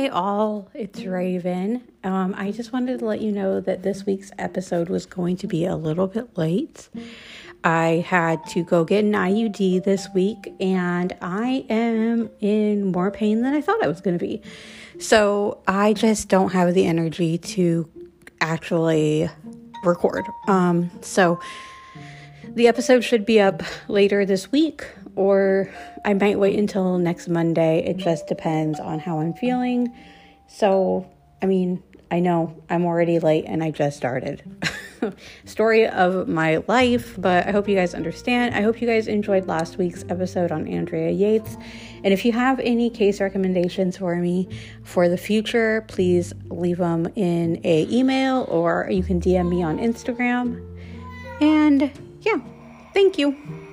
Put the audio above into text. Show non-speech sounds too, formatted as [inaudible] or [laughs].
Hey, all, it's Raven. Um, I just wanted to let you know that this week's episode was going to be a little bit late. I had to go get an IUD this week, and I am in more pain than I thought I was going to be. So I just don't have the energy to actually record. Um, so the episode should be up later this week, or I might wait until next Monday. It just depends on how I'm feeling. So, I mean, I know I'm already late and I just started. [laughs] Story of my life, but I hope you guys understand. I hope you guys enjoyed last week's episode on Andrea Yates. And if you have any case recommendations for me for the future, please leave them in a email or you can DM me on Instagram. And yeah, thank you.